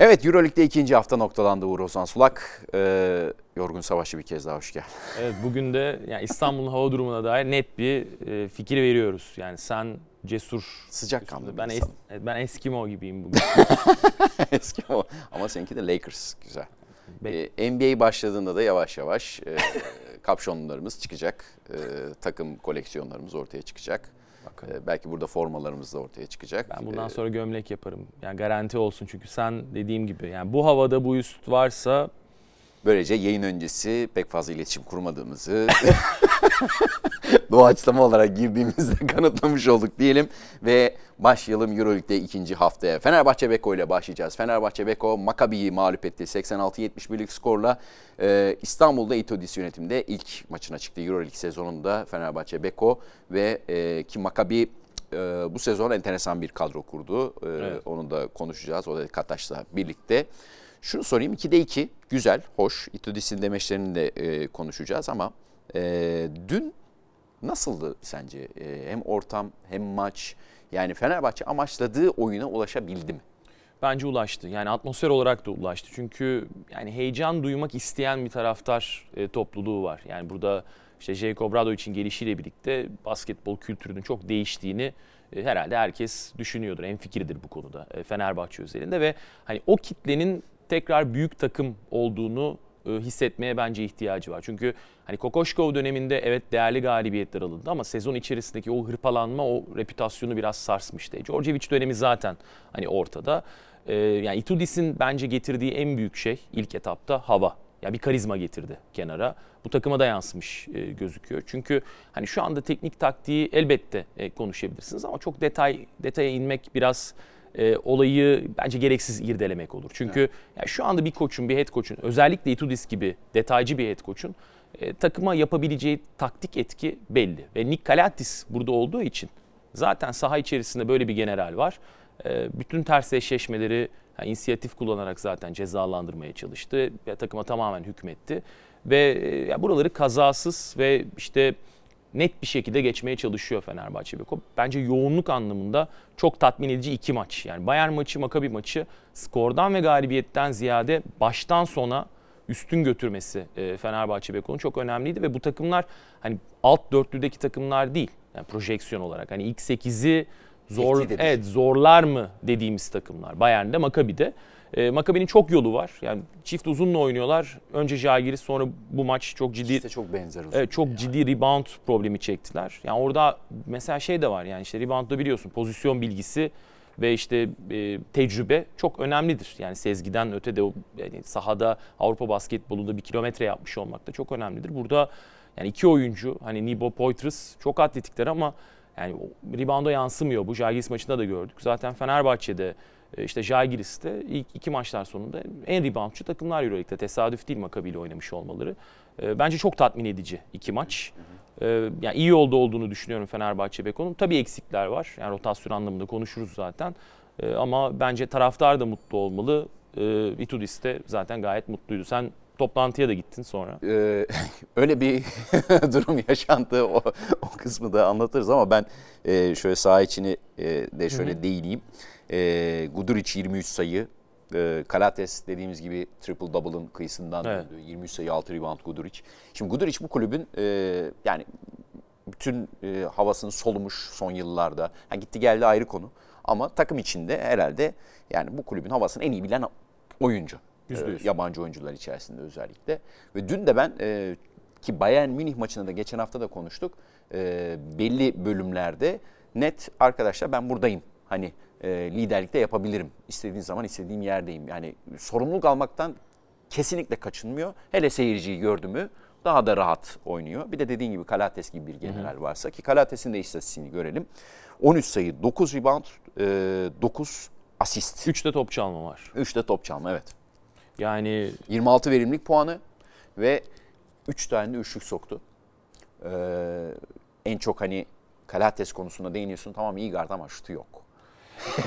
Evet Euroleague'de ikinci hafta noktalandı Uğur Ozan Sulak. Ee, Yorgun Savaşçı bir kez daha hoş geldin. Evet bugün de yani İstanbul'un hava durumuna dair net bir e, fikir veriyoruz. Yani sen cesur. Sıcak kanlı Ben, es, ben Eskimo gibiyim bugün. Eskimo ama seninki de Lakers güzel. Ee, NBA başladığında da yavaş yavaş e, kapşonlarımız çıkacak. E, takım koleksiyonlarımız ortaya çıkacak. Ee, belki burada formalarımız da ortaya çıkacak. Ben bundan ee, sonra gömlek yaparım. Yani garanti olsun çünkü sen dediğim gibi yani bu havada bu üst varsa Böylece yayın öncesi pek fazla iletişim kurmadığımızı doğaçlama olarak girdiğimizde kanıtlamış olduk diyelim. Ve başlayalım Euroleague'de ikinci haftaya. Fenerbahçe Beko ile başlayacağız. Fenerbahçe Beko Makabi'yi mağlup etti. 86-71'lik skorla e, İstanbul'da Itodis yönetimde ilk maçına çıktı Euroleague sezonunda Fenerbahçe Beko ve e, ki Makabi e, bu sezon enteresan bir kadro kurdu. E, evet. Onu da konuşacağız. O da Kataş'la birlikte. Şunu sorayım 2'de 2 güzel, hoş. Itudis'in demeçlerini de e, konuşacağız ama e, dün nasıldı sence? E, hem ortam hem maç yani Fenerbahçe amaçladığı oyuna ulaşabildi mi? Bence ulaştı. Yani atmosfer olarak da ulaştı. Çünkü yani heyecan duymak isteyen bir taraftar e, topluluğu var. Yani burada işte Jacob Rado için gelişiyle birlikte basketbol kültürünün çok değiştiğini e, herhalde herkes düşünüyordur. En fikirdir bu konuda e, Fenerbahçe özelinde ve hani o kitlenin tekrar büyük takım olduğunu e, hissetmeye bence ihtiyacı var. Çünkü hani Kokoşkov döneminde evet değerli galibiyetler alındı ama sezon içerisindeki o hırpalanma o reputasyonu biraz sarsmıştı. Djordjevic dönemi zaten hani ortada. Ee, yani Itudis'in bence getirdiği en büyük şey ilk etapta hava. Ya bir karizma getirdi kenara. Bu takıma da yansımış e, gözüküyor. Çünkü hani şu anda teknik taktiği elbette e, konuşabilirsiniz ama çok detay detaya inmek biraz e, olayı bence gereksiz irdelemek olur. Çünkü evet. yani şu anda bir koçun, bir head koçun, özellikle Itudis gibi detaycı bir head koçun e, takıma yapabileceği taktik etki belli. Ve Nick Kalatis burada olduğu için zaten saha içerisinde böyle bir general var. E, bütün ters eşleşmeleri yani inisiyatif kullanarak zaten cezalandırmaya çalıştı. ve takıma tamamen hükmetti. Ve e, ya buraları kazasız ve işte net bir şekilde geçmeye çalışıyor Fenerbahçe Beko. Bence yoğunluk anlamında çok tatmin edici iki maç. Yani Bayern maçı, Makabi maçı skordan ve galibiyetten ziyade baştan sona üstün götürmesi e, Fenerbahçe Beko'nun çok önemliydi ve bu takımlar hani alt dörtlüdeki takımlar değil. Yani projeksiyon olarak hani ilk 8'i zor evet zorlar mı dediğimiz takımlar. Bayern'de, Makabi'de. E, Makabi'nin çok yolu var. Yani çift uzunla oynuyorlar. Önce Jagiris sonra bu maç çok ciddi. İkisi de çok benzer uzun. Evet, çok yani. ciddi rebound problemi çektiler. Yani orada mesela şey de var yani işte reboundda biliyorsun pozisyon bilgisi ve işte e, tecrübe çok önemlidir. Yani sezgiden öte de yani sahada Avrupa basketbolunda bir kilometre yapmış olmak da çok önemlidir. Burada yani iki oyuncu hani Nibo Poitras çok atletikler ama yani rebound'a yansımıyor. Bu Jagiris maçında da gördük. Zaten Fenerbahçe'de e, işte Jalgiris'te ilk iki maçlar sonunda en reboundçı takımlar Euroleague'de. Tesadüf değil Maccabi ile oynamış olmaları. E, bence çok tatmin edici iki maç. E, yani iyi yolda olduğunu düşünüyorum Fenerbahçe Beko'nun. Tabii eksikler var. Yani rotasyon anlamında konuşuruz zaten. Ama bence taraftar da mutlu olmalı. Itudis de zaten gayet mutluydu. Sen toplantıya da gittin sonra. Ee, öyle bir durum yaşandı. O, o kısmı da anlatırız ama ben e, şöyle saha içini e, de şöyle Hı-hı. değineyim. E, Guduric 23 sayı. E, Kalates dediğimiz gibi triple double'ın kıyısından evet. döndü. 23 sayı 6 rebound Guduric. Şimdi Guduric bu kulübün e, yani bütün e, havasını solumuş son yıllarda. Ha, gitti geldi ayrı konu. Ama takım içinde herhalde yani bu kulübün havasını en iyi bilen oyuncu. %100. E, yabancı oyuncular içerisinde özellikle. Ve dün de ben e, ki Bayern Münih maçında da geçen hafta da konuştuk. E, belli bölümlerde net arkadaşlar ben buradayım. Hani e, liderlikte yapabilirim. İstediğim zaman istediğim yerdeyim. Yani sorumluluk almaktan kesinlikle kaçınmıyor. Hele seyirciyi gördü mü daha da rahat oynuyor. Bir de dediğin gibi Kalates gibi bir general varsa ki Kalates'in de istatistiğini görelim. 13 sayı, 9 rebound, 9 asist. 3 de top çalma var. 3 de top çalma evet. Yani 26 verimlilik puanı ve 3 tane de üçlük soktu. Ee, en çok hani Kalates konusunda değiniyorsun. Tamam iyi guard ama şutu yok.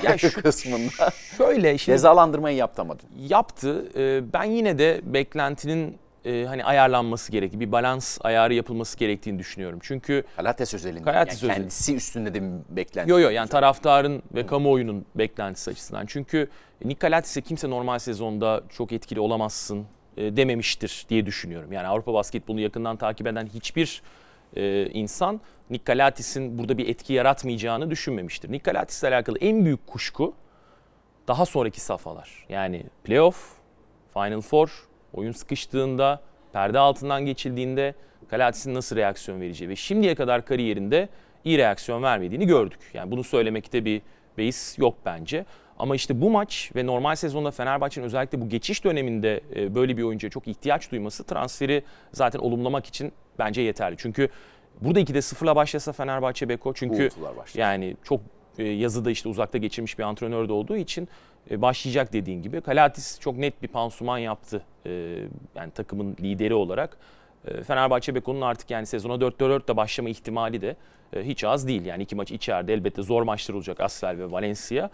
Ya şu kısmında. Şöyle şimdi cezalandırmayı yaptı ama. Yaptı. Ee, ben yine de beklentinin e, hani ayarlanması gerektiği, bir balans ayarı yapılması gerektiğini düşünüyorum. Çünkü Kalates özelinde. Kalates yani kendisi üstünde de bir beklenti. Yo yo yani taraftarın ve kamuoyunun beklentisi açısından. Çünkü Nick Kalatis'e kimse normal sezonda çok etkili olamazsın e, dememiştir diye düşünüyorum. Yani Avrupa basketbolunu yakından takip eden hiçbir e, insan Nick Kalatis'in burada bir etki yaratmayacağını düşünmemiştir. Nick Kalatis'le alakalı en büyük kuşku daha sonraki safhalar. Yani playoff, Final Four, oyun sıkıştığında, perde altından geçildiğinde Kalatis'in nasıl reaksiyon vereceği ve şimdiye kadar kariyerinde iyi reaksiyon vermediğini gördük. Yani bunu söylemekte bir beis yok bence. Ama işte bu maç ve normal sezonda Fenerbahçe'nin özellikle bu geçiş döneminde e, böyle bir oyuncuya çok ihtiyaç duyması transferi zaten olumlamak için bence yeterli. Çünkü burada 2'de sıfırla başlasa Fenerbahçe Beko çünkü yani çok e, yazıda işte uzakta geçirmiş bir antrenör de olduğu için e, başlayacak dediğin gibi. Kalatis çok net bir pansuman yaptı. Yani takımın lideri olarak. Fenerbahçe Beko'nun artık yani sezona 4-4 de başlama ihtimali de hiç az değil. Yani iki maç içeride elbette zor maçlar olacak Asvel ve Valencia.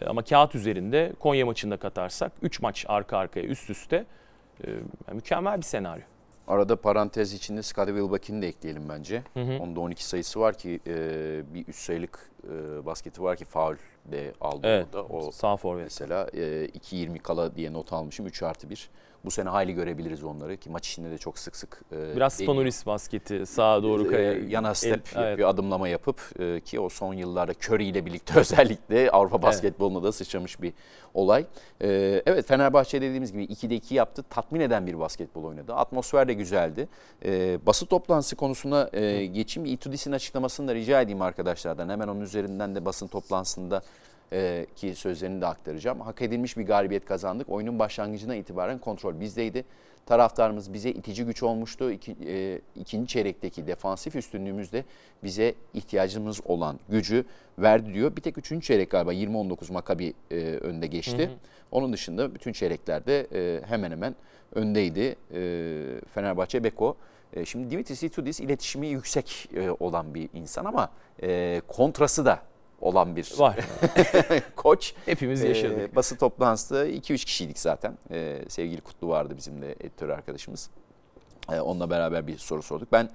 E, ama kağıt üzerinde Konya maçında katarsak 3 maç arka arkaya üst üste e, mükemmel bir senaryo. Arada parantez içinde Scottie Wilbeck'ini de ekleyelim bence. Onda 12 sayısı var ki e, bir üst sayılık e, basketi var ki faul de aldı Evet. orada. O Sağ forvet. mesela e, 2.20 kala diye not almışım 3 artı 1. Bu sene hayli görebiliriz onları ki maç içinde de çok sık sık e, Biraz. Spanulis basketi sağa doğru e, kaya. yana step El- evet. yapıyor, adımlama yapıp e, ki o son yıllarda Curry ile birlikte özellikle Avrupa basketboluna da sıçramış bir olay. E, evet Fenerbahçe dediğimiz gibi 2'de 2 yaptı. Tatmin eden bir basketbol oynadı. Atmosfer de güzeldi. E, basın toplantısı konusuna e, geçeyim. Itudis'in açıklamasını da rica edeyim arkadaşlardan. Hemen onun üzerinden de basın toplantısında e, ki sözlerini de aktaracağım. Hak edilmiş bir galibiyet kazandık. Oyunun başlangıcına itibaren kontrol bizdeydi. Taraftarımız bize itici güç olmuştu. İki, e, ikinci çeyrekteki defansif üstünlüğümüzde bize ihtiyacımız olan gücü verdi diyor. Bir tek üçüncü çeyrek galiba 20-19 Makabi e, önde geçti. Onun dışında bütün çeyreklerde e, hemen hemen öndeydi e, Fenerbahçe Beko. E, şimdi Dimitris Itudis iletişimi yüksek e, olan bir insan ama e, kontrası da olan bir Var. koç. Hepimiz Ee, yaşadık. basın toplantısında 2-3 kişiydik zaten. Ee, sevgili Kutlu vardı bizim de editör arkadaşımız. Ee, onunla beraber bir soru sorduk. Ben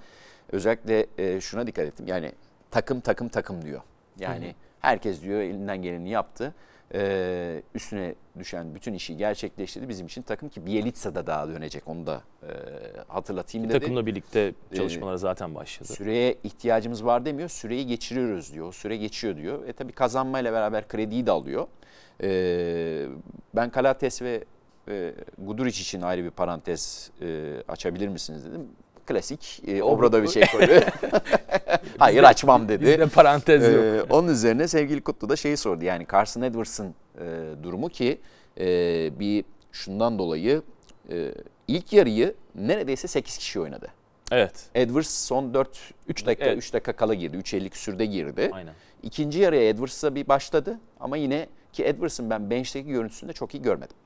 özellikle e, şuna dikkat ettim. Yani takım takım takım diyor. Yani herkes diyor elinden geleni yaptı. Ee, üstüne düşen bütün işi gerçekleştirdi bizim için takım ki Bielitsa da daha dönecek onu da e, hatırlatayım dedi. Takımla birlikte çalışmalara zaten başladı. Süreye ihtiyacımız var demiyor. Süreyi geçiriyoruz diyor. Süre geçiyor diyor. E tabii kazanmayla beraber krediyi de alıyor. Ben Kalates ve e, Guduric için ayrı bir parantez e, açabilir misiniz dedim. Klasik e, Obradoviç ekolü. Hayır açmam dedi. Bizde parantez yok. Ee, onun üzerine sevgili Kutlu da şeyi sordu. Yani Carson Edwards'ın e, durumu ki e, bir şundan dolayı e, ilk yarıyı neredeyse 8 kişi oynadı. Evet. Edwards son 4 3 dakika Evet. 3 dakika kala girdi. 3.50 küsürde girdi. Aynen. İkinci yarıya Edwards'a bir başladı ama yine ki Edwards'ın ben bench'teki görüntüsünde çok iyi görmedim.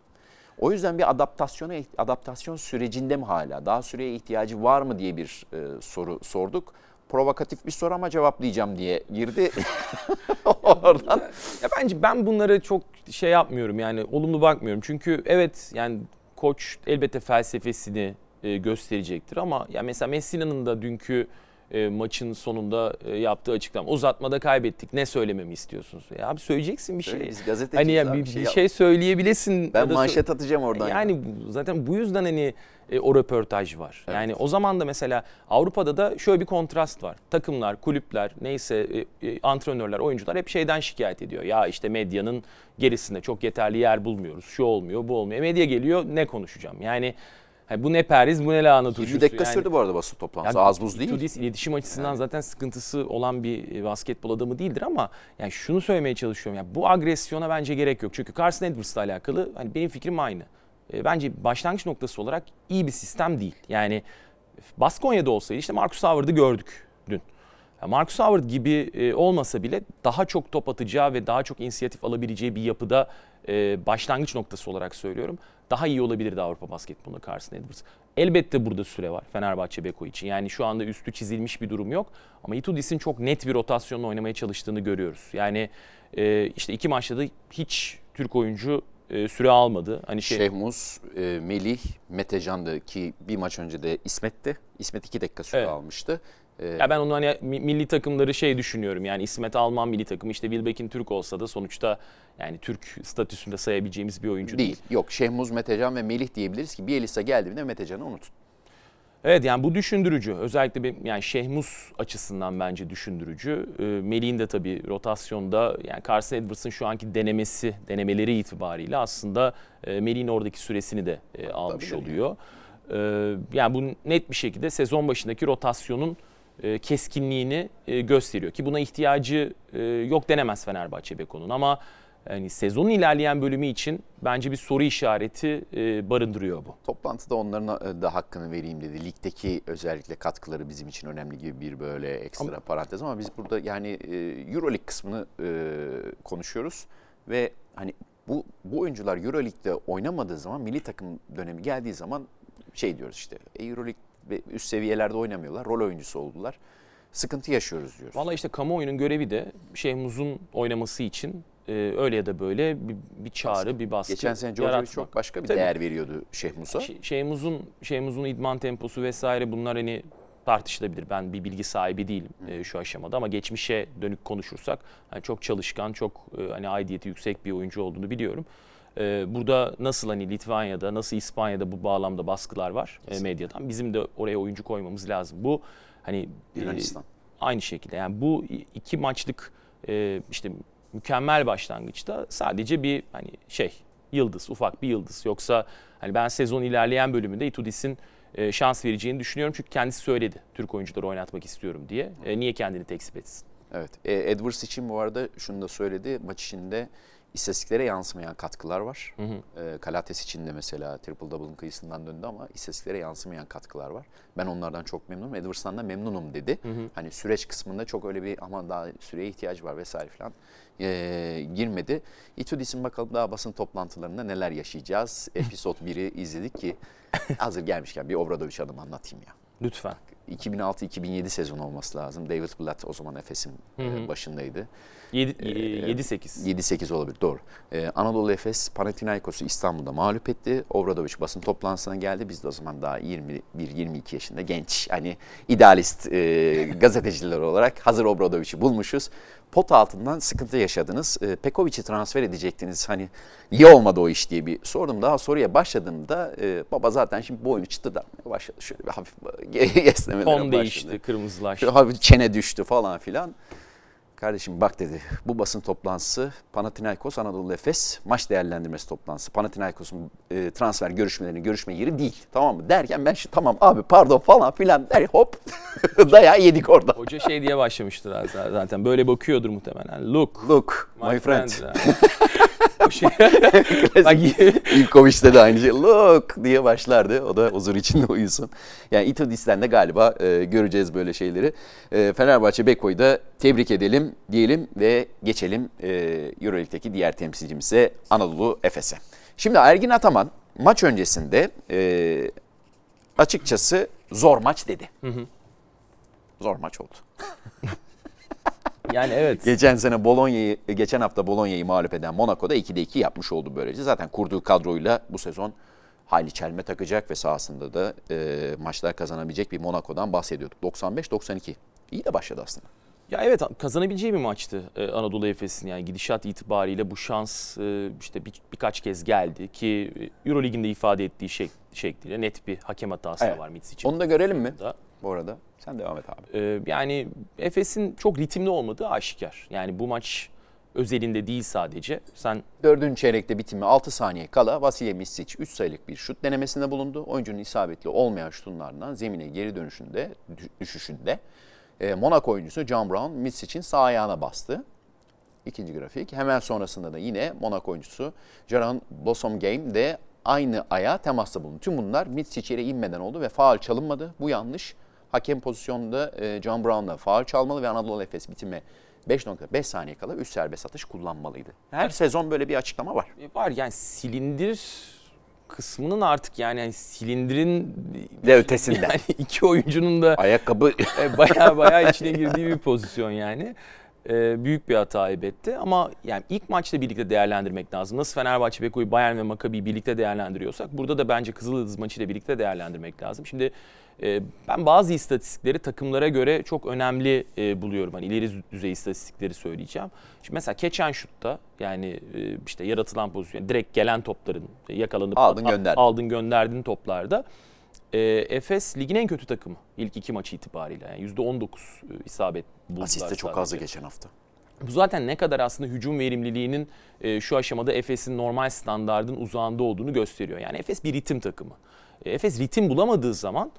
O yüzden bir adaptasyona adaptasyon sürecinde mi hala? Daha süreye ihtiyacı var mı diye bir e, soru sorduk. Provokatif bir soru ama cevaplayacağım diye girdi. Oradan Ya bence ben bunlara çok şey yapmıyorum yani olumlu bakmıyorum. Çünkü evet yani koç elbette felsefesini e, gösterecektir ama ya mesela Messina'nın da dünkü e, maçın sonunda e, yaptığı açıklama uzatmada kaybettik ne söylememi istiyorsunuz? Ya abi söyleyeceksin bir şey. biz gazeteciyiz Hani ya bir, şey bir şey söyleyebilesin. ben ya da sö- manşet atacağım oradan. ya. Yani bu- zaten bu yüzden hani e, o röportaj var. Evet. Yani o zaman da mesela Avrupa'da da şöyle bir kontrast var. Takımlar, kulüpler, neyse e, e, antrenörler, oyuncular hep şeyden şikayet ediyor. Ya işte medyanın gerisinde çok yeterli yer bulmuyoruz. Şu olmuyor, bu olmuyor. E, medya geliyor ne konuşacağım? Yani hani bu ne Periz, bu ne lahana 20 turşusu. dakika yani. sürdü bu arada basın toplantısı. Ya, Az buz değil. Tudis iletişim açısından zaten sıkıntısı olan bir e, basketbol adamı değildir ama yani şunu söylemeye çalışıyorum. Yani bu agresyona bence gerek yok. Çünkü Carson Edwards'la alakalı hani benim fikrim aynı. E, bence başlangıç noktası olarak iyi bir sistem değil. Yani Baskonya'da olsaydı işte Marcus Howard'ı gördük dün. Marcus Howard gibi e, olmasa bile daha çok top atacağı ve daha çok inisiyatif alabileceği bir yapıda e, başlangıç noktası olarak söylüyorum. Daha iyi olabilirdi Avrupa basketbolunda Carson Edwards. Elbette burada süre var Fenerbahçe Beko için. Yani şu anda üstü çizilmiş bir durum yok. Ama Itudis'in çok net bir rotasyonla oynamaya çalıştığını görüyoruz. Yani e, işte iki maçta da hiç Türk oyuncu e, süre almadı. Hani şey Şehmuz, e, Melih, Metecan'dı ki bir maç önce de İsmet'ti. İsmet 2 dakika süre Evet. almıştı. E, Ya ben onu hani mi- milli takımları şey düşünüyorum yani İsmet Alman milli takım işte Wilbeck'in Türk olsa da sonuçta yani Türk statüsünde sayabileceğimiz bir oyuncu değil. değil. Yok Şehmuz, Metecan ve Melih diyebiliriz ki Bielisa geldiğinde Metecan'ı unutun. Evet yani bu düşündürücü. Özellikle benim, yani Şehmus açısından bence düşündürücü. Ee, Melih'in de tabii rotasyonda yani Carson Edwards'ın şu anki denemesi, denemeleri itibariyle aslında e, Melih'in oradaki süresini de e, almış Tabii. oluyor. Ee, yani bu net bir şekilde sezon başındaki rotasyonun e, keskinliğini e, gösteriyor ki buna ihtiyacı e, yok denemez Fenerbahçe Beko'nun ama yani sezonun ilerleyen bölümü için bence bir soru işareti e, barındırıyor bu. Toplantıda onların e, da hakkını vereyim dedi. Ligdeki özellikle katkıları bizim için önemli gibi bir böyle ekstra parantez ama biz burada yani e, Euroleague kısmını e, konuşuyoruz ve hani bu bu oyuncular Euroleague'de oynamadığı zaman milli takım dönemi geldiği zaman şey diyoruz işte e, Euroleague üst seviyelerde oynamıyorlar. Rol oyuncusu oldular. Sıkıntı yaşıyoruz diyoruz. Valla işte kamuoyunun görevi de Şehmuz'un oynaması için e, öyle ya da böyle bir, bir çağrı, bir baskı Geçen sene yaratmak. çok başka bir Tabii. değer veriyordu Şehmus'a. Ş- Şehmuz'un Şehmuz'un idman temposu vesaire bunlar hani tartışılabilir. Ben bir bilgi sahibi değilim e, şu aşamada ama geçmişe dönük konuşursak hani çok çalışkan, çok e, hani aidiyeti yüksek bir oyuncu olduğunu biliyorum. E, burada nasıl hani Litvanya'da, nasıl İspanya'da bu bağlamda baskılar var e, medyadan. Bizim de oraya oyuncu koymamız lazım. Bu hani e, Yunanistan. aynı şekilde yani bu iki maçlık e, işte mükemmel başlangıçta sadece bir hani şey yıldız ufak bir yıldız yoksa hani ben sezon ilerleyen bölümünde Itudis'in e, şans vereceğini düşünüyorum çünkü kendisi söyledi Türk oyuncuları oynatmak istiyorum diye E, niye kendini tekzip etsin? Evet. E, Edwards için bu arada şunu da söyledi. Maç içinde istatistiklere yansımayan katkılar var. E, Kalates için de mesela triple double'ın kıyısından döndü ama istatistiklere yansımayan katkılar var. Ben onlardan çok memnunum. Edwards'tan da memnunum dedi. Hani süreç kısmında çok öyle bir ama daha süreye ihtiyaç var vesaire falan e, girmedi. Itudis'in bakalım daha basın toplantılarında neler yaşayacağız. Episod 1'i izledik ki hazır gelmişken bir Obradoviç adımı anlatayım ya. Lütfen. 2006-2007 sezonu olması lazım. David Blatt o zaman Efes'in e, başındaydı. 7 Ee, 7-8. 7-8 olabilir doğru. Ee, Anadolu Efes Panathinaikos'u İstanbul'da mağlup etti. Obradoviç basın toplantısına geldi. Biz de o zaman daha 21-22 yaşında genç hani idealist e, gazeteciler olarak hazır Obradovic'i bulmuşuz. Pot altından sıkıntı yaşadınız. E, Pekovic'i transfer edecektiniz. Hani iyi olmadı o iş diye bir sordum. Daha soruya başladığımda e, baba zaten şimdi boynu çıtıdatmaya başladı. Şöyle bir hafif esnemelere Ton başladı. değişti, kırmızılaştı. Şöyle hafif çene düştü falan filan. Kardeşim bak dedi bu basın toplantısı Panathinaikos Anadolu Efes maç değerlendirmesi toplantısı. Panathinaikos'un e, transfer görüşmelerini görüşme yeri değil. Tamam mı? Derken ben şu tamam abi pardon falan filan der hop dayağı yedik orada. Hoca şey diye başlamıştır zaten. Böyle bakıyordur muhtemelen. Look. Look my, friend. Yani. şey. Bak, İlkovic'te de aynı şey. Look diye başlardı. O da huzur içinde uyusun. Yani Itudis'ten de galiba e, göreceğiz böyle şeyleri. E, Fenerbahçe Beko'yu da tebrik edelim diyelim ve geçelim e, Euroleague'deki diğer temsilcimize Anadolu Efes'e. Şimdi Ergin Ataman maç öncesinde e, açıkçası zor maç dedi. Zor maç oldu. yani evet. Geçen sene Bologna'yı, geçen hafta Bologna'yı mağlup eden Monaco'da 2'de 2 yapmış oldu böylece. Zaten kurduğu kadroyla bu sezon hayli çelme takacak ve sahasında da e, maçlar kazanabilecek bir Monaco'dan bahsediyorduk. 95-92. İyi de başladı aslında. Ya evet kazanabileceği bir maçtı e, Anadolu Efes'in yani gidişat itibariyle bu şans e, işte bir, birkaç kez geldi ki e, Eurolig'in de ifade ettiği şek, şekliyle net bir hakem hatası Evet. var Mitz için. Onu da görelim mi Da. bu arada? Sen devam et abi. E, yani Efes'in çok ritimli olmadığı aşikar. Yani bu maç özelinde değil sadece. Sen Dördüncü çeyrekte bitimi 6 saniye kala Vasilya Misic 3 sayılık bir şut denemesinde bulundu. Oyuncunun isabetli olmayan şutunlardan zemine geri dönüşünde, dü- düşüşünde e, Monaco oyuncusu John Brown Misic'in sağ ayağına bastı. İkinci grafik. Hemen sonrasında da yine Monaco oyuncusu Jaron Blossom Game de aynı ayağa temasta bulundu. Tüm bunlar Misic yere inmeden oldu ve faal çalınmadı. Bu yanlış. Hakem pozisyonunda e, John Brown'la faal çalmalı ve Anadolu Efes bitime 5.5 saniye kala 3 serbest atış kullanmalıydı. Her sezon böyle bir açıklama var. e, var yani silindir kısmının artık yani, yani silindirin Ve ötesinde. yani iki oyuncunun da Ayakkabı e, baya baya içine girdiği bir pozisyon yani. e, büyük bir hata etti. Ama yani ilk maçta birlikte değerlendirmek lazım. Nasıl Fenerbahçe, Beko'yu, Bayern ve Maccabi'yi birlikte değerlendiriyorsak burada da bence Kızıldız maçıyla birlikte değerlendirmek lazım. Şimdi ben bazı istatistikleri takımlara göre çok önemli e, buluyorum. Hani ileri düzey istatistikleri söyleyeceğim. Şimdi mesela keçen şutta yani e, işte yaratılan pozisyon, direkt gelen topların yakalanıp aldın, gönderdin. aldın gönderdin toplarda e, Efes ligin en kötü takımı ilk iki maçı itibariyle. Yani %19 isabet buldular. Asiste çok azdı geçen hafta. Bu zaten ne kadar aslında hücum verimliliğinin e, şu aşamada Efes'in normal standardın uzağında olduğunu gösteriyor. Yani Efes bir ritim takımı. E, Efes ritim bulamadığı zaman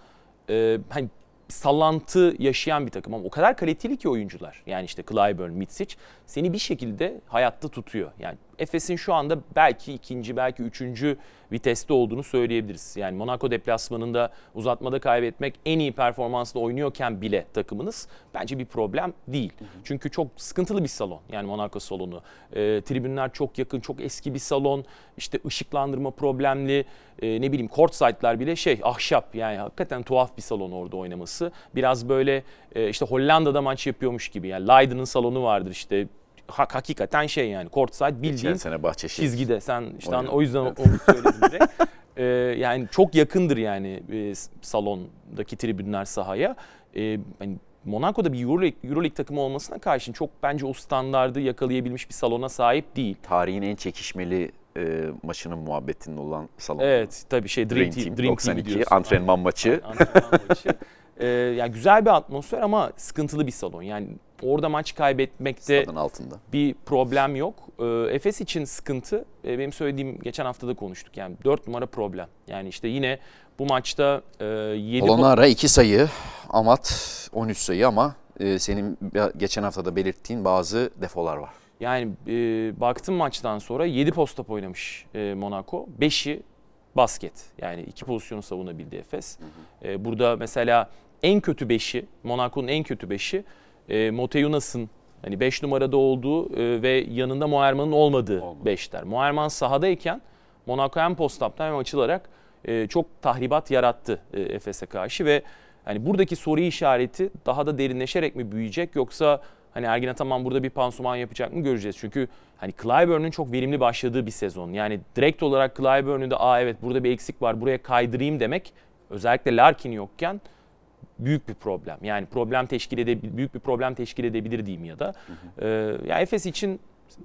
e, hani sallantı yaşayan bir takım ama o kadar kaliteli ki oyuncular. Yani işte Clyburn, Mitsic seni bir şekilde hayatta tutuyor. Yani Efes'in şu anda belki ikinci, belki üçüncü viteste olduğunu söyleyebiliriz. Yani Monaco deplasmanında uzatmada kaybetmek en iyi performansla oynuyorken bile takımınız bence bir problem değil. Hı hı. Çünkü çok sıkıntılı bir salon yani Monaco salonu. E, tribünler çok yakın, çok eski bir salon. İşte ışıklandırma problemli, e, ne bileyim site'lar bile şey ahşap yani hakikaten tuhaf bir salon orada oynaması. Biraz böyle e, işte Hollanda'da maç yapıyormuş gibi yani Leiden'ın salonu vardır işte hakikaten şey yani courtside bildiğin sene Bahçeşehir. çizgide. Sen işte o yüzden onu söyledim direkt. Ee, yani çok yakındır yani e, salondaki tribünler sahaya. Ee, hani Monaco'da bir Euroleague, Euroleague takımı olmasına karşın çok bence o standardı yakalayabilmiş bir salona sahip değil. Tarihin en çekişmeli e, maçının muhabbetinin olan salon. Evet tabii şey Dream, Dream Team, Dream 92 Team antrenman maçı. Antrenman maçı. Ee, yani güzel bir atmosfer ama sıkıntılı bir salon. Yani orada maç kaybetmekte altında. bir problem yok. Ee, Efes için sıkıntı e, benim söylediğim geçen hafta da konuştuk. Yani 4 numara problem. Yani işte yine bu maçta e, 7 Polonara 2 sayı, Amat 13 sayı ama e, senin geçen hafta da belirttiğin bazı defolar var. Yani e, baktım maçtan sonra 7 post oynamış e, Monaco. 5'i basket. Yani iki pozisyonu savunabildi Efes. Hı hı. E, burada mesela en kötü 5'i, Monaco'nun en kötü 5'i e, Moteyunas'ın hani 5 numarada olduğu e, ve yanında Moerman'ın olmadığı 5'ler. Moerman sahadayken Monaco hem post-up'tan hem açılarak e, çok tahribat yarattı e, Efes'e karşı ve hani buradaki soru işareti daha da derinleşerek mi büyüyecek yoksa hani Ergin Ataman burada bir pansuman yapacak mı göreceğiz. Çünkü hani Clyburn'un çok verimli başladığı bir sezon. Yani direkt olarak Clyburn'un da aa evet burada bir eksik var buraya kaydırayım demek özellikle Larkin yokken büyük bir problem. Yani problem teşkil ede büyük bir problem teşkil edebilir diyeyim ya da. Hı hı. Ee, ya Efes için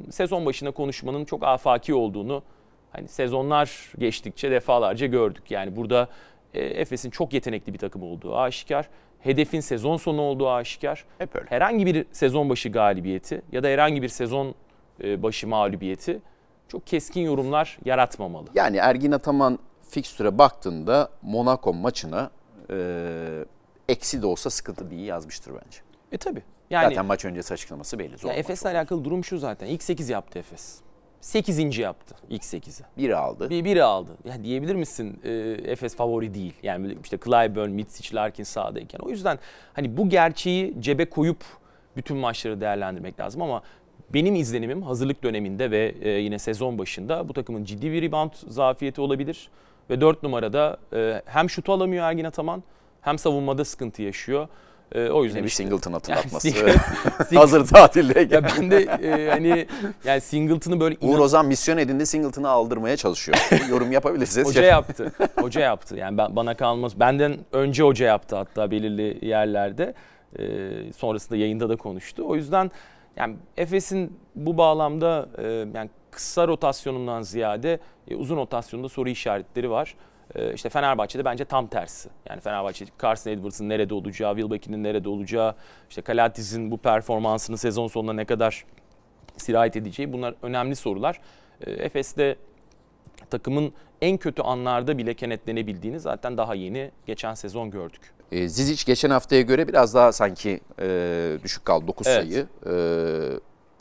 sezon başında konuşmanın çok afaki olduğunu hani sezonlar geçtikçe defalarca gördük. Yani burada e, Efes'in çok yetenekli bir takım olduğu aşikar. Hedefin sezon sonu olduğu aşikar. Hep öyle. Herhangi bir sezon başı galibiyeti ya da herhangi bir sezon e, başı mağlubiyeti çok keskin yorumlar yaratmamalı. Yani Ergin Ataman fikstüre baktığında Monaco maçına e, eksi de olsa sıkıntı değil yazmıştır bence. E tabi. Yani, zaten maç öncesi açıklaması belli. Zor ya Efes'le alakalı durum şu zaten. İlk 8 yaptı Efes. 8. yaptı ilk 8'i. Biri aldı. Bir, biri aldı. Ya diyebilir misin e, Efes favori değil. Yani işte Clyburn, Mitsic, Larkin sahadayken. O yüzden hani bu gerçeği cebe koyup bütün maçları değerlendirmek lazım ama benim izlenimim hazırlık döneminde ve e, yine sezon başında bu takımın ciddi bir rebound zafiyeti olabilir. Ve 4 numarada e, hem şutu alamıyor Ergin Ataman hem savunmada sıkıntı yaşıyor. E, o yüzden Yine işte, Singleton hatırlatması. Yani, Hazır tatildeyken. Ya ben de e, hani yani Singleton'ı böyle. Uğur Ozan misyon edindi Singleton'ı aldırmaya çalışıyor. Yorum yapabilirsiniz. Hoca yaptı. Hoca yaptı. Yani ben, bana kalmaz. Benden önce hoca yaptı hatta belirli yerlerde. E, sonrasında yayında da konuştu. O yüzden yani Efes'in bu bağlamda e, yani kısa rotasyonundan ziyade e, uzun rotasyonda soru işaretleri var. E, işte Fenerbahçe'de bence tam tersi. Yani Fenerbahçe Carson Edwards'ın nerede olacağı, Wilbeck'in nerede olacağı, işte Kalatis'in bu performansını sezon sonuna ne kadar sirayet edeceği bunlar önemli sorular. E, Efes'te takımın en kötü anlarda bile kenetlenebildiğini zaten daha yeni geçen sezon gördük. E, Zizic geçen haftaya göre biraz daha sanki e, düşük kaldı 9 evet. sayı. E,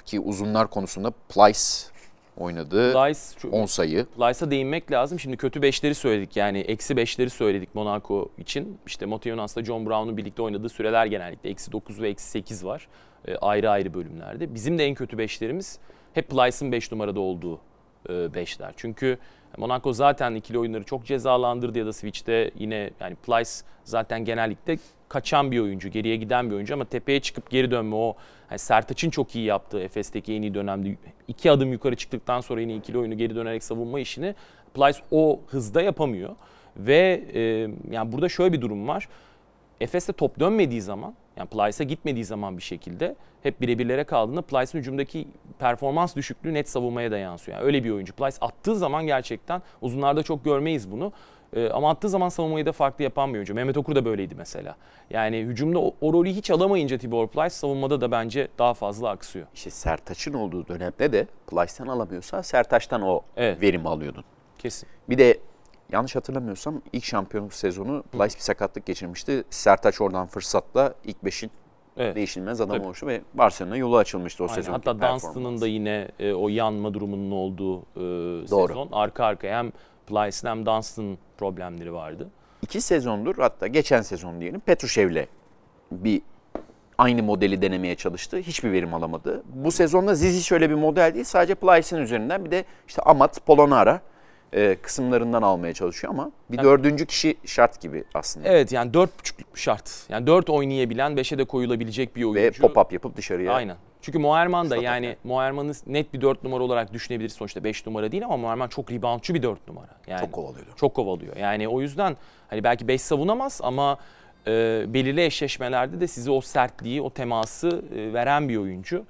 ki uzunlar konusunda Plyce oynadı. Lice, 10 sayı. Lice'a değinmek lazım. Şimdi kötü 5'leri söyledik yani eksi 5'leri söyledik Monaco için. İşte Monteyonas'la John Brown'un birlikte oynadığı süreler genellikle eksi 9 ve eksi 8 var. E, ayrı ayrı bölümlerde. Bizim de en kötü 5'lerimiz hep Lice'ın 5 numarada olduğu 5'ler. E, Çünkü Monaco zaten ikili oyunları çok cezalandırdı ya da Switch'te yine yani Plyce zaten genellikle kaçan bir oyuncu, geriye giden bir oyuncu ama tepeye çıkıp geri dönme o yani Sertaç'ın çok iyi yaptığı Efes'teki en iyi dönemde iki adım yukarı çıktıktan sonra yine ikili oyunu geri dönerek savunma işini Plyce o hızda yapamıyor. Ve e, yani burada şöyle bir durum var. Efes'te top dönmediği zaman yani Plyce'a gitmediği zaman bir şekilde hep birebirlere kaldığında Plyce'ın hücumdaki performans düşüklüğü net savunmaya da yansıyor. Yani öyle bir oyuncu. Plyce attığı zaman gerçekten uzunlarda çok görmeyiz bunu. Ee, ama attığı zaman savunmayı da farklı yapan bir oyuncu. Mehmet Okur da böyleydi mesela. Yani hücumda o, o rolü hiç alamayınca Tibor Plyce savunmada da bence daha fazla aksıyor. İşte Sertaç'ın olduğu dönemde de Plyce'tan alamıyorsa Sertaç'tan o evet. verimi alıyordun. Kesin. Bir de yanlış hatırlamıyorsam ilk şampiyonluk sezonu Plyce bir sakatlık geçirmişti. Sertaç oradan fırsatla ilk beşin evet. değişilmez adam Tabii. olmuştu ve Barcelona yolu açılmıştı o sezon. Hatta Dunstan'ın da yine e, o yanma durumunun olduğu e, Doğru. sezon. Arka arkaya hem Plyce'ın hem Dunstan problemleri vardı. İki sezondur hatta geçen sezon diyelim Petrushev'le bir aynı modeli denemeye çalıştı. Hiçbir verim alamadı. Bu sezonda Zizi şöyle bir model değil. Sadece Plyce'ın üzerinden bir de işte Amat, Polonara e, kısımlarından almaya çalışıyor ama bir yani, dördüncü kişi şart gibi aslında. Evet yani dört buçuk şart. Yani dört oynayabilen, beşe de koyulabilecek bir oyuncu. Ve pop-up yapıp dışarıya. Aynen. Çünkü Moerman da yani Moerman'ı net bir dört numara olarak düşünebiliriz. Sonuçta beş numara değil ama Moerman çok reboundçu bir dört numara. Yani çok kovalıyor. Çok kovalıyor. Yani o yüzden hani belki beş savunamaz ama e, belirli eşleşmelerde de size o sertliği, o teması e, veren bir oyuncu.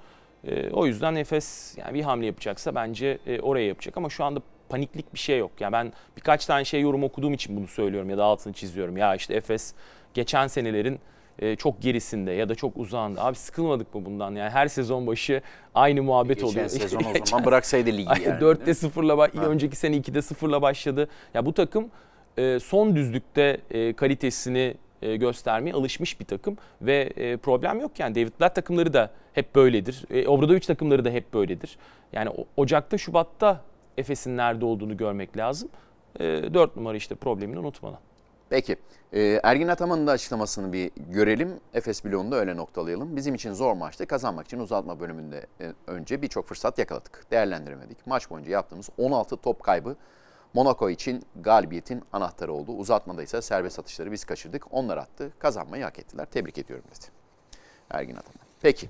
E, o yüzden Efes yani bir hamle yapacaksa bence e, oraya yapacak ama şu anda paniklik bir şey yok. Yani ben birkaç tane şey yorum okuduğum için bunu söylüyorum ya da altını çiziyorum. Ya işte Efes geçen senelerin e, çok gerisinde ya da çok uzağında. Abi sıkılmadık mı bundan? Yani her sezon başı aynı muhabbet Geçen oluyor. Geçen sezon o zaman bıraksaydı ligi yani. 4'te 0'la önceki sene 2'de 0'la başladı. Ya bu takım e, son düzlükte e, kalitesini e, göstermeye alışmış bir takım ve e, problem yok yani David Blatt takımları da hep böyledir. E, Obradovic takımları da hep böyledir. Yani Ocak'ta Şubat'ta Efes'in nerede olduğunu görmek lazım. E, 4 numara işte problemini unutmadan. Peki. E, Ergin Ataman'ın da açıklamasını bir görelim. Efes bloğunu da öyle noktalayalım. Bizim için zor maçtı. Kazanmak için uzatma bölümünde e, önce birçok fırsat yakaladık. Değerlendiremedik. Maç boyunca yaptığımız 16 top kaybı Monaco için galibiyetin anahtarı oldu. Uzatmada ise serbest atışları biz kaçırdık. Onlar attı. Kazanmayı hak ettiler. Tebrik ediyorum dedi. Ergin Ataman. Peki.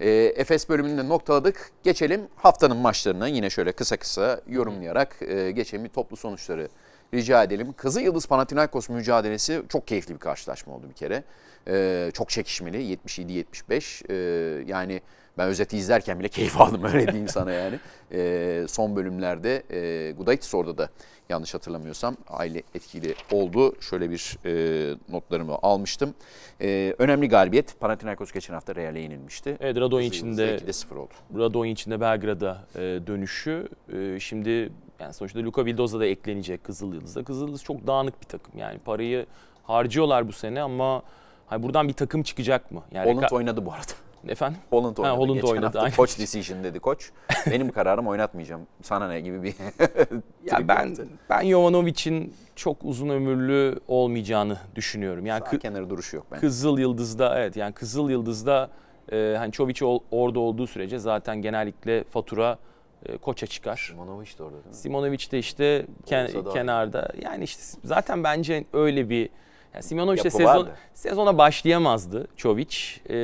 E, Efes bölümünde noktaladık. Geçelim haftanın maçlarına yine şöyle kısa kısa yorumlayarak e, geçelim toplu sonuçları rica edelim. Kızı Yıldız Panathinaikos mücadelesi çok keyifli bir karşılaşma oldu bir kere. E, çok çekişmeli 77-75 e, yani ben özeti izlerken bile keyif aldım öyle diyeyim sana yani. E, son bölümlerde e, Gudaitis orada da yanlış hatırlamıyorsam aile etkili oldu. Şöyle bir e, notlarımı almıştım. E, önemli galibiyet. Panathinaikos geçen hafta Real'e yenilmişti. Evet Radonjic'in de 0 oldu. Radonjic'in de Belgrad'a e, dönüşü. E, şimdi yani sonuçta Luka Vildoza da eklenecek Kızıl Yıldız'da. Kızıl Yıldız çok dağınık bir takım. Yani parayı harcıyorlar bu sene ama hani buradan bir takım çıkacak mı? Yani Holland oynadı bu arada. Efendim? Holland oynadı. Ha, Holland Geçen oynadı. Hafta coach decision dedi koç. Benim kararım oynatmayacağım. Sana ne gibi bir Ya ben ben Jovanovic'in çok uzun ömürlü olmayacağını düşünüyorum. Yani Sağ kenarı duruşu yok bence. Kızıl Yıldız'da evet yani Kızıl Yıldız'da e, hani Çovic orada olduğu sürece zaten genellikle fatura e, koça çıkar. Simonovic de orada değil mi? Simonovic de işte ken, kenarda. Yani işte zaten bence öyle bir yani Simonovic de sezon, sezona başlayamazdı Çovic. Ee,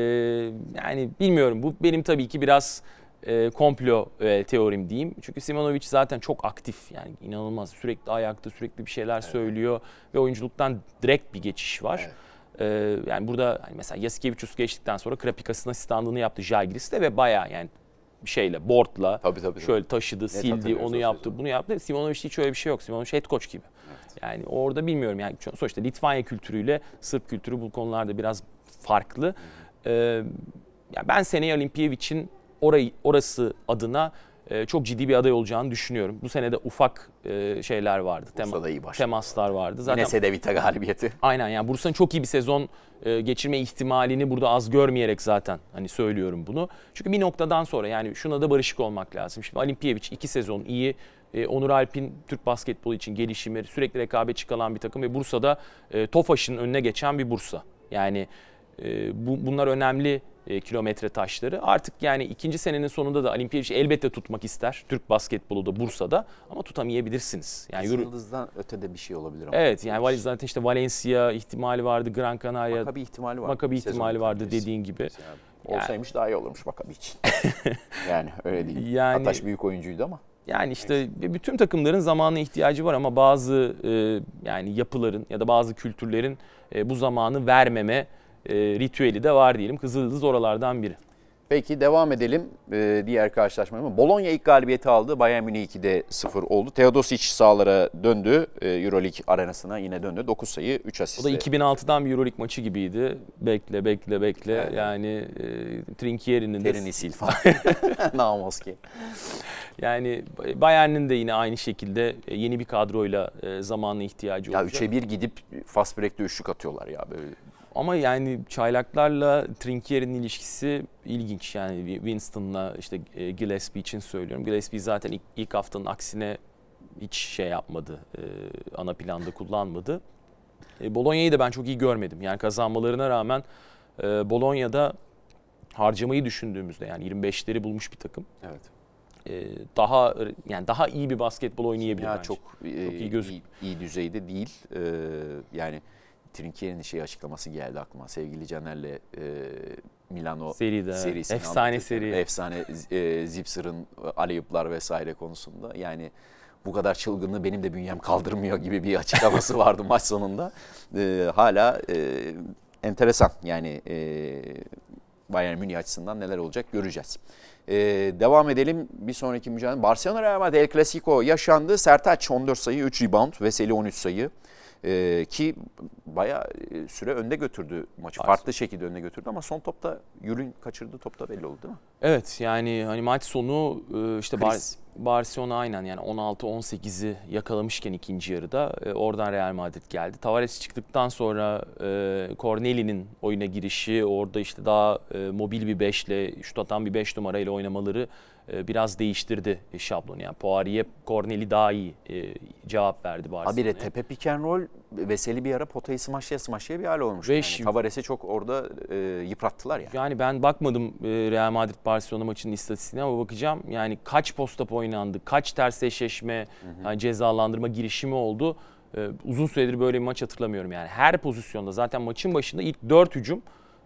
yani bilmiyorum bu benim tabii ki biraz e, komplo e, teorim diyeyim. Çünkü Simonovic zaten çok aktif yani inanılmaz sürekli ayakta sürekli bir şeyler söylüyor ve oyunculuktan direkt bir geçiş var. Evet. Ee, yani burada hani mesela Yasikevicius geçtikten sonra Krapikas'ın asistanlığını yaptı Jalgiris'te ve baya yani şeyle, boardla tabii, tabii, tabii. şöyle taşıdı, Net sildi, onu yaptı, bunu yaptı. Simonovic hiç öyle bir şey yok. Simonovic head coach gibi. Yani orada bilmiyorum yani sonuçta Litvanya kültürüyle Sırp kültürü bu konularda biraz farklı. Ee, yani ben seneye Olimpiyevic'in orayı, orası adına e, çok ciddi bir aday olacağını düşünüyorum. Bu sene de ufak e, şeyler vardı. Tema, iyi temaslar vardı. Zaten, Yine Sedevita galibiyeti. Aynen yani Bursa'nın çok iyi bir sezon e, geçirme ihtimalini burada az görmeyerek zaten hani söylüyorum bunu. Çünkü bir noktadan sonra yani şuna da barışık olmak lazım. Şimdi Olimpiyevic iki sezon iyi e, Onur Alp'in Türk basketbolu için gelişimi sürekli rekabetçi kalan bir takım ve Bursa'da e, Tofaş'ın önüne geçen bir Bursa. Yani bu, bunlar önemli e, kilometre taşları. Artık yani ikinci senenin sonunda da Olimpiyat elbette tutmak ister. Türk basketbolu da Bursa'da ama tutamayabilirsiniz. Yani Kızıl Yıldız'dan ötede bir şey olabilir ama. Evet yani zaten işte Valencia ihtimali vardı, Gran Canaria. Makabi ihtimali vardı. Makabi ihtimali vardı dediğin gibi. Yani, olsaymış daha iyi olurmuş Makabi için. yani öyle değil. Yani, Ataş büyük oyuncuydu ama. Yani işte bütün takımların zamanına ihtiyacı var ama bazı e, yani yapıların ya da bazı kültürlerin e, bu zamanı vermeme e, ritüeli de var diyelim. Kızıldız oralardan biri. Peki devam edelim ee, diğer karşılaşmaya. Bologna ilk galibiyeti aldı. Bayern Münih 2'de 0 oldu. Teodosic sahalara döndü. Ee, Euroleague arenasına yine döndü. 9 sayı 3 asist. O da 2006'dan bir Euroleague maçı gibiydi. Bekle bekle bekle. Evet. Yani e, Trinkieri'nin de... Terini sil falan. Namoski. Yani Bayern'in de yine aynı şekilde e, yeni bir kadroyla e, zamanla ihtiyacı olacak. Ya 3'e 1 gidip fast break'te üçlük atıyorlar ya böyle. Ama yani çaylaklarla Trinkier'in ilişkisi ilginç. Yani Winston'la işte e, Gillespie için söylüyorum. Gillespie zaten ilk, ilk haftanın aksine hiç şey yapmadı. E, ana planda kullanmadı. E, Bologna'yı da ben çok iyi görmedim. Yani kazanmalarına rağmen Bologna'da harcamayı düşündüğümüzde yani 25'leri bulmuş bir takım. Evet. E, daha yani daha iyi bir basketbol oynayabilir ya bence. Çok, çok iyi. İyi, iyi düzeyde değil. Ee, yani Trinkier'in şey açıklaması geldi aklıma. Sevgili Caner'le e, Milano Seride, serisini efsane seri. Efsane e, Zipser'ın aleyuplar vesaire konusunda. Yani bu kadar çılgınlığı benim de bünyem kaldırmıyor gibi bir açıklaması vardı maç sonunda. E, hala e, enteresan yani e, Bayern Münih açısından neler olacak göreceğiz. Ee, devam edelim bir sonraki mücadele. Barcelona Real Madrid El Clasico yaşandı. Sertaç 14 sayı, 3 rebound, Veseli 13 sayı. Ee, ki bayağı e, süre önde götürdü maçı. Farklı, şekilde önde götürdü ama son topta Yürün kaçırdı topta belli oldu değil mi? Evet yani hani maç sonu e, işte Bar Barcelona aynen yani 16-18'i yakalamışken ikinci yarıda e, oradan Real Madrid geldi. Tavares çıktıktan sonra e, Corneli'nin oyuna girişi orada işte daha mobil bir beşle şut atan bir beş numarayla oynamaları biraz değiştirdi şablonu. Yani Poirier, Corneli daha iyi cevap verdi Barcelona'ya. Abi de tepe pick and roll Veseli bir ara potayı smaşlaya smaşlaya bir hal olmuş. Ve yani. Tavares'i çok orada e, yıprattılar yani. Yani ben bakmadım e, Real Madrid Barcelona maçının istatistiğine ama bakacağım. Yani kaç post oynandı, kaç ters eşleşme, Yani cezalandırma girişimi oldu. E, uzun süredir böyle bir maç hatırlamıyorum yani. Her pozisyonda zaten maçın başında ilk dört hücum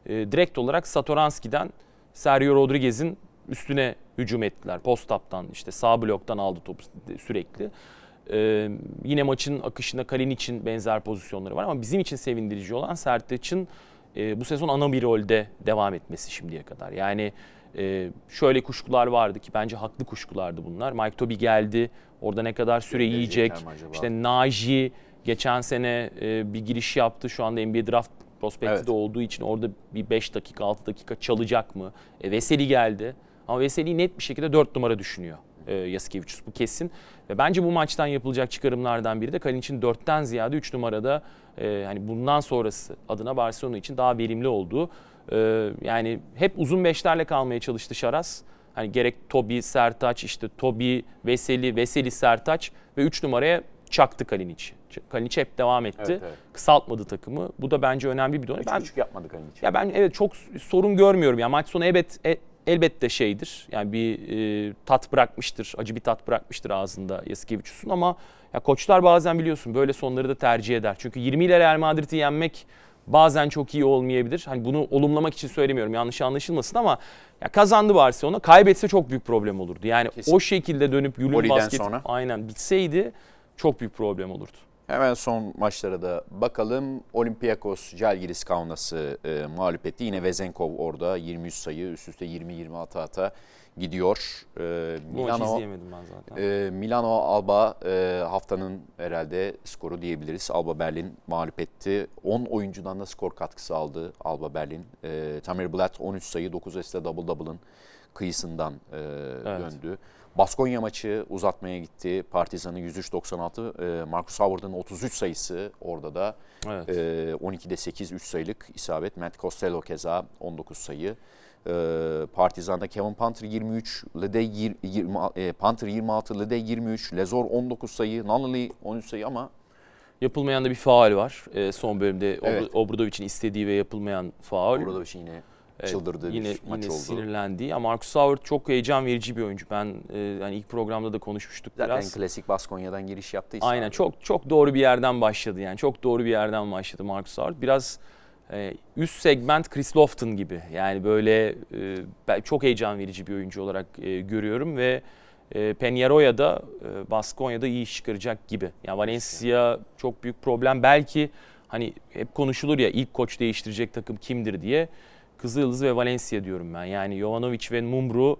e, direkt olarak Satoranski'den Sergio Rodriguez'in üstüne hücum ettiler. Post-up'tan işte sağ bloktan aldı topu sürekli. Ee, yine maçın akışında Kalin için benzer pozisyonları var ama bizim için sevindirici olan Sertaç'ın e, bu sezon ana bir rolde devam etmesi şimdiye kadar. Yani e, şöyle kuşkular vardı ki bence haklı kuşkulardı bunlar. Mike Toby geldi. Orada ne kadar süre yiyecek. İşte Naji geçen sene e, bir giriş yaptı. Şu anda NBA draft prospekti evet. de olduğu için orada bir 5 dakika 6 dakika çalacak mı? E, Veseli geldi. Ama Veseli net bir şekilde 4 numara düşünüyor e, Yasikevicius bu kesin. Ve bence bu maçtan yapılacak çıkarımlardan biri de Kalinic'in 4'ten ziyade 3 numarada e, hani bundan sonrası adına Barcelona için daha verimli olduğu. E, yani hep uzun beşlerle kalmaya çalıştı Şaras. Hani gerek Tobi, Sertaç, işte Tobi, Veseli, Veseli, Sertaç ve 3 numaraya çaktı Kalinic. Kalinic hep devam etti. Evet, evet. Kısaltmadı takımı. Bu da bence önemli bir dönem. Ben yapmadı Kalinic. Ya ben evet çok sorun görmüyorum. Ya maç sonu evet e, elbette şeydir. Yani bir e, tat bırakmıştır, acı bir tat bırakmıştır ağzında Yasikevicius'un ama ya koçlar bazen biliyorsun böyle sonları da tercih eder. Çünkü 20 ile Real Madrid'i yenmek bazen çok iyi olmayabilir. Hani bunu olumlamak için söylemiyorum yanlış anlaşılmasın ama ya kazandı Barcelona. Kaybetse çok büyük problem olurdu. Yani Kesin. o şekilde dönüp Yulun basket sonra. aynen bitseydi çok büyük problem olurdu. Hemen son maçlara da bakalım. Olympiakos Jalgiris Kaunas'ı e, mağlup etti. Yine Vezenkov orada 23 sayı üst üste 20-20 ata ata gidiyor. E, Milano, izleyemedim ben zaten. E, Milano Alba e, haftanın herhalde skoru diyebiliriz. Alba Berlin mağlup etti. 10 oyuncudan da skor katkısı aldı Alba Berlin. E, Tamir Blatt 13 sayı 9 asiste double double'ın kıyısından e, evet. döndü. Baskonya maçı uzatmaya gitti. Partizan'ın 103-96. E, Marcus Howard'ın 33 sayısı orada da. Evet. E, 12'de 8 3 sayılık isabet. Matt Costello keza 19 sayı. E, Partizan'da Kevin Panther 23, Lede 20, e, Panther 26, Lede 23, Lezor 19 sayı, Nunnally 13 sayı ama Yapılmayan da bir faal var. E, son bölümde Evet. Obradovic'in istediği ve yapılmayan faal. Şey yine çıldırdığı yine, bir maç yine oldu. sinirlendiği. Ama Marcus Howard çok heyecan verici bir oyuncu. Ben e, yani ilk programda da konuşmuştuk Zaten biraz. klasik Baskonya'dan giriş yaptıysa. Aynen çok çok doğru bir yerden başladı yani çok doğru bir yerden başladı Marcus Howard. Biraz e, üst segment Chris Lofton gibi yani böyle e, çok heyecan verici bir oyuncu olarak e, görüyorum ve e, Peñarol'a da e, Baskonya'da iyi iş çıkaracak gibi. Yani Valencia çok büyük problem belki hani hep konuşulur ya ilk koç değiştirecek takım kimdir diye. Kızılyıldız ve Valencia diyorum ben. Yani Jovanovic ve Mumru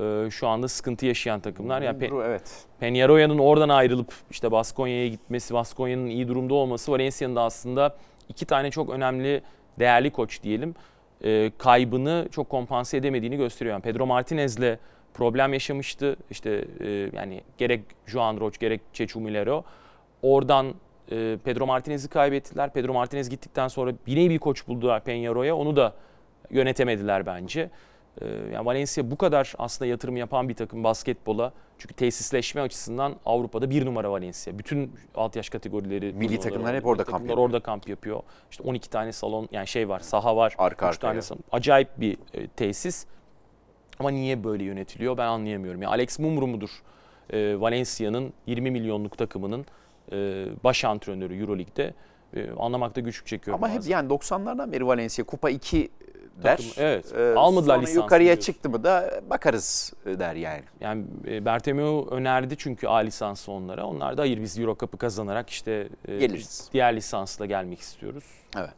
e, şu anda sıkıntı yaşayan takımlar. Yani Pe- evet. Peñarola'nın oradan ayrılıp işte Baskonya'ya gitmesi, Baskonya'nın iyi durumda olması Valencia'nın da aslında iki tane çok önemli değerli koç diyelim e, kaybını çok kompanse edemediğini gösteriyor. Yani Pedro Martinez'le problem yaşamıştı. İşte e, yani gerek Joan Roch gerek Chechu Milero. Oradan e, Pedro Martinez'i kaybettiler. Pedro Martinez gittikten sonra bir nevi koç buldular Peñarola'ya. Onu da yönetemediler bence. Ee, Yani Valencia bu kadar aslında yatırım yapan bir takım basketbola. Çünkü tesisleşme açısından Avrupa'da bir numara Valencia. Bütün alt yaş kategorileri. Milli takımlar hep orada kamp yapıyor. orada kamp yapıyor. İşte 12 tane salon yani şey var, saha var. Arka üç arkaya. tane salon. Acayip bir e, tesis. Ama niye böyle yönetiliyor ben anlayamıyorum. Yani Alex Mumru mudur? E, Valencia'nın 20 milyonluk takımının e, baş antrenörü Euroleague'de. E, anlamakta güçlük çekiyorum. Ama hep bazen. yani 90'lardan beri Valencia Kupa 2 der. Takım, evet. Ee, Almadılar sonra lisansını yukarıya diyorsun. çıktı mı da bakarız der yani. Yani e, Bertomeu önerdi çünkü A lisansı onlara. Onlar da hayır biz Euro Cup'ı kazanarak işte e, Geliriz. diğer lisansla gelmek istiyoruz. Evet.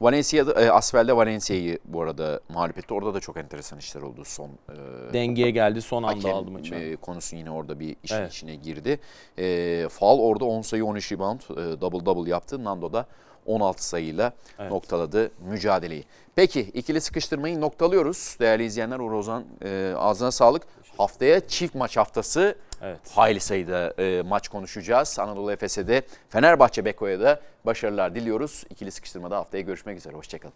Valencia'da, e, Asfel'de Valencia'yı bu arada mağlup etti. Orada da çok enteresan işler oldu son. E, Dengeye geldi son anda hakem, aldı maçı. e, konusu yine orada bir işin Evet. içine girdi. E, Fal orada 10 sayı 13 rebound e, double double yaptı. Nando da 16 sayıyla Evet. noktaladı mücadeleyi. Peki ikili sıkıştırmayı noktalıyoruz. Değerli izleyenler Uğur Ozan e, ağzına sağlık. Haftaya çift maç haftası Evet. hayli sayıda e, maç konuşacağız. Anadolu Efes'e de Fenerbahçe Beko'ya da başarılar diliyoruz. İkili sıkıştırmada haftaya görüşmek üzere. Hoşçakalın.